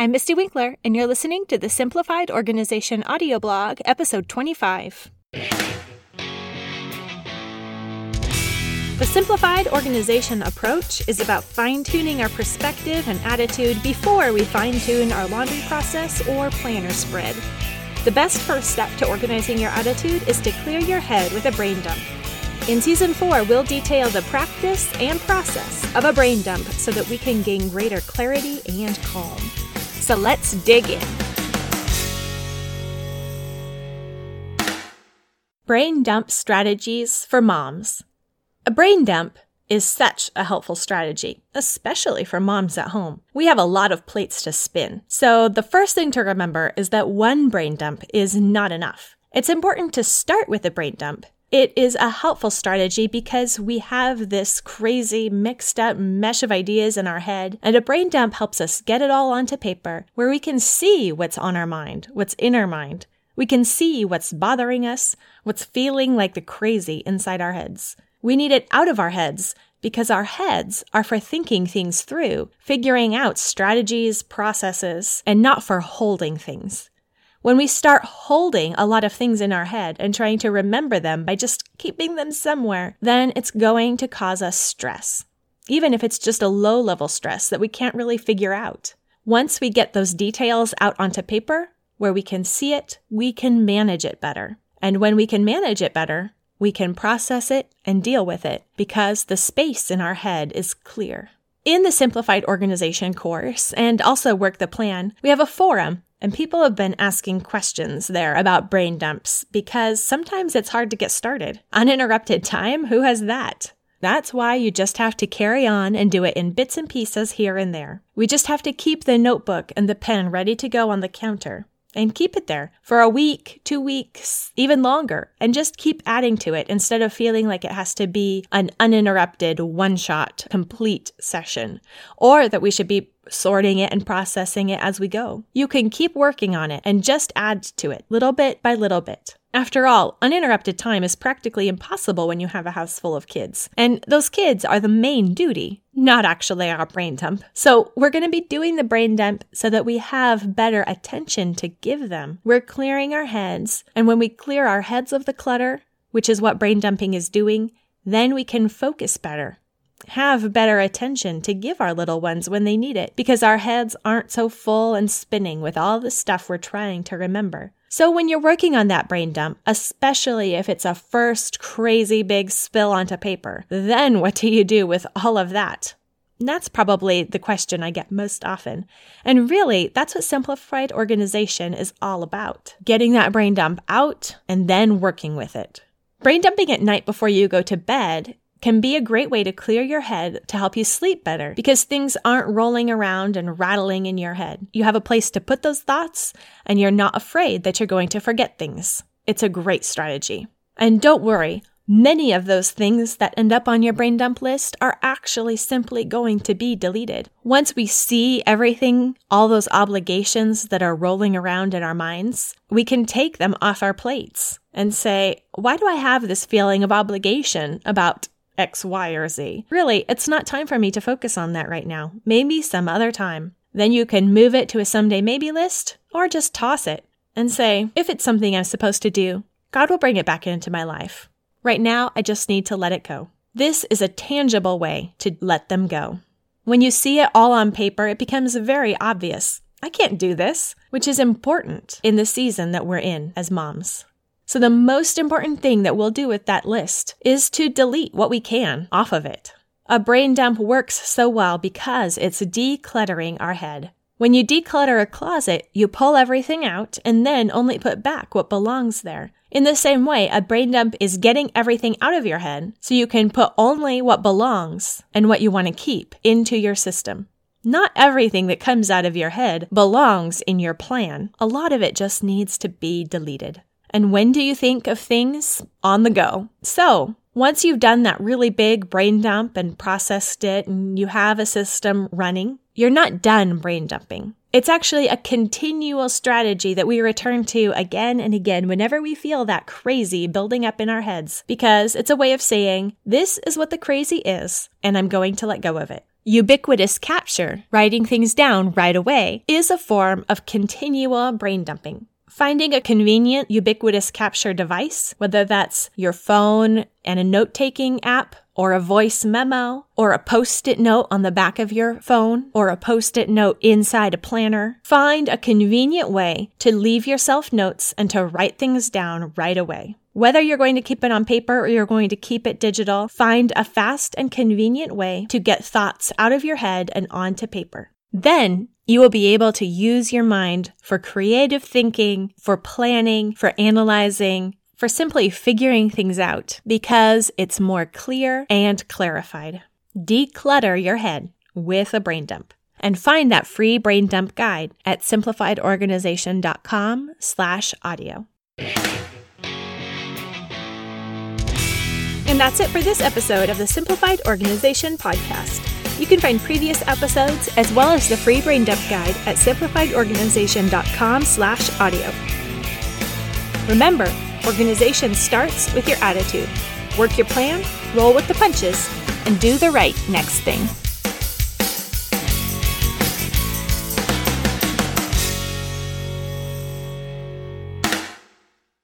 I'm Mystie Winckler, and you're listening to the Simplified Organization audio blog, episode 25. The simplified organization approach is about fine tuning our perspective and attitude before we fine tune our laundry process or planner spread. The best first step to organizing your attitude is to clear your head with a brain dump. In season four, we'll detail the practice and process of a brain dump so that we can gain greater clarity and calm. So let's dig in. Brain dump strategies for moms. A brain dump is such a helpful strategy, especially for moms at home. We have a lot of plates to spin. So the first thing to remember is that one brain dump is not enough. It's important to start with a brain dump. It is a helpful strategy because we have this crazy mixed up mesh of ideas in our head, and a brain dump helps us get it all onto paper where we can see what's on our mind, what's in our mind. We can see what's bothering us, what's feeling like the crazy inside our heads. We need it out of our heads because our heads are for thinking things through, figuring out strategies, processes, and not for holding things. When we start holding a lot of things in our head and trying to remember them by just keeping them somewhere, then it's going to cause us stress, even if it's just a low level stress that we can't really figure out. Once we get those details out onto paper, where we can see it, we can manage it better. And when we can manage it better, we can process it and deal with it because the space in our head is clear. In the Simplified Organization course and also Work the Plan, we have a forum and people have been asking questions there about brain dumps because sometimes it's hard to get started. Uninterrupted time? Who has that? That's why you just have to carry on and do it in bits and pieces here and there. We just have to keep the notebook and the pen ready to go on the counter and keep it there for a week, two weeks, even longer, and just keep adding to it instead of feeling like it has to be an uninterrupted, one shot, complete session, or that we should be sorting it and processing it as we go. You can keep working on it and just add to it little bit by little bit. After all, uninterrupted time is practically impossible when you have a house full of kids. And those kids are the main duty, not actually our brain dump. So we're going to be doing the brain dump so that we have better attention to give them. We're clearing our heads. And when we clear our heads of the clutter, which is what brain dumping is doing, then we can focus better have better attention to give our little ones when they need it because our heads aren't so full and spinning with all the stuff we're trying to remember. So, when you're working on that brain dump, especially if it's a first crazy big spill onto paper, then what do you do with all of that? That's probably the question I get most often. And really, that's what simplified organization is all about getting that brain dump out and then working with it. Brain dumping at night before you go to bed can be a great way to clear your head to help you sleep better because things aren't rolling around and rattling in your head. You have a place to put those thoughts and you're not afraid that you're going to forget things. It's a great strategy. And don't worry, many of those things that end up on your brain dump list are actually simply going to be deleted. Once we see everything, all those obligations that are rolling around in our minds, we can take them off our plates and say, why do I have this feeling of obligation about X, Y, or Z. Really, it's not time for me to focus on that right now. Maybe some other time. Then you can move it to a someday maybe list or just toss it and say, if it's something I'm supposed to do, God will bring it back into my life. Right now, I just need to let it go. This is a tangible way to let them go. When you see it all on paper, it becomes very obvious. I can't do this, which is important in the season that we're in as moms. So the most important thing that we'll do with that list is to delete what we can off of it. A brain dump works so well because it's decluttering our head. When you declutter a closet, you pull everything out and then only put back what belongs there. In the same way, a brain dump is getting everything out of your head so you can put only what belongs and what you want to keep into your system. Not everything that comes out of your head belongs in your plan. A lot of it just needs to be deleted. And when do you think of things? On the go. So, once you've done that really big brain dump and processed it and you have a system running, you're not done brain dumping. It's actually a continual strategy that we return to again and again whenever we feel that crazy building up in our heads, because it's a way of saying, this is what the crazy is, and I'm going to let go of it. Ubiquitous capture, writing things down right away, is a form of continual brain dumping. Finding a convenient ubiquitous capture device, whether that's your phone and a note taking app, or a voice memo, or a post it note on the back of your phone, or a post it note inside a planner. Find a convenient way to leave yourself notes and to write things down right away. Whether you're going to keep it on paper or you're going to keep it digital, find a fast and convenient way to get thoughts out of your head and onto paper. Then you will be able to use your mind for creative thinking, for planning, for analyzing, for simply figuring things out because it's more clear and clarified. Declutter your head with a brain dump and find that free brain dump guide at simplifiedorganization.com slash audio. And that's it for this episode of the Simplified Organization Podcast. You can find previous episodes as well as the free brain dump guide at simplifiedorganization.com slash audio. Remember, organization starts with your attitude. Work your plan, roll with the punches, and do the right next thing.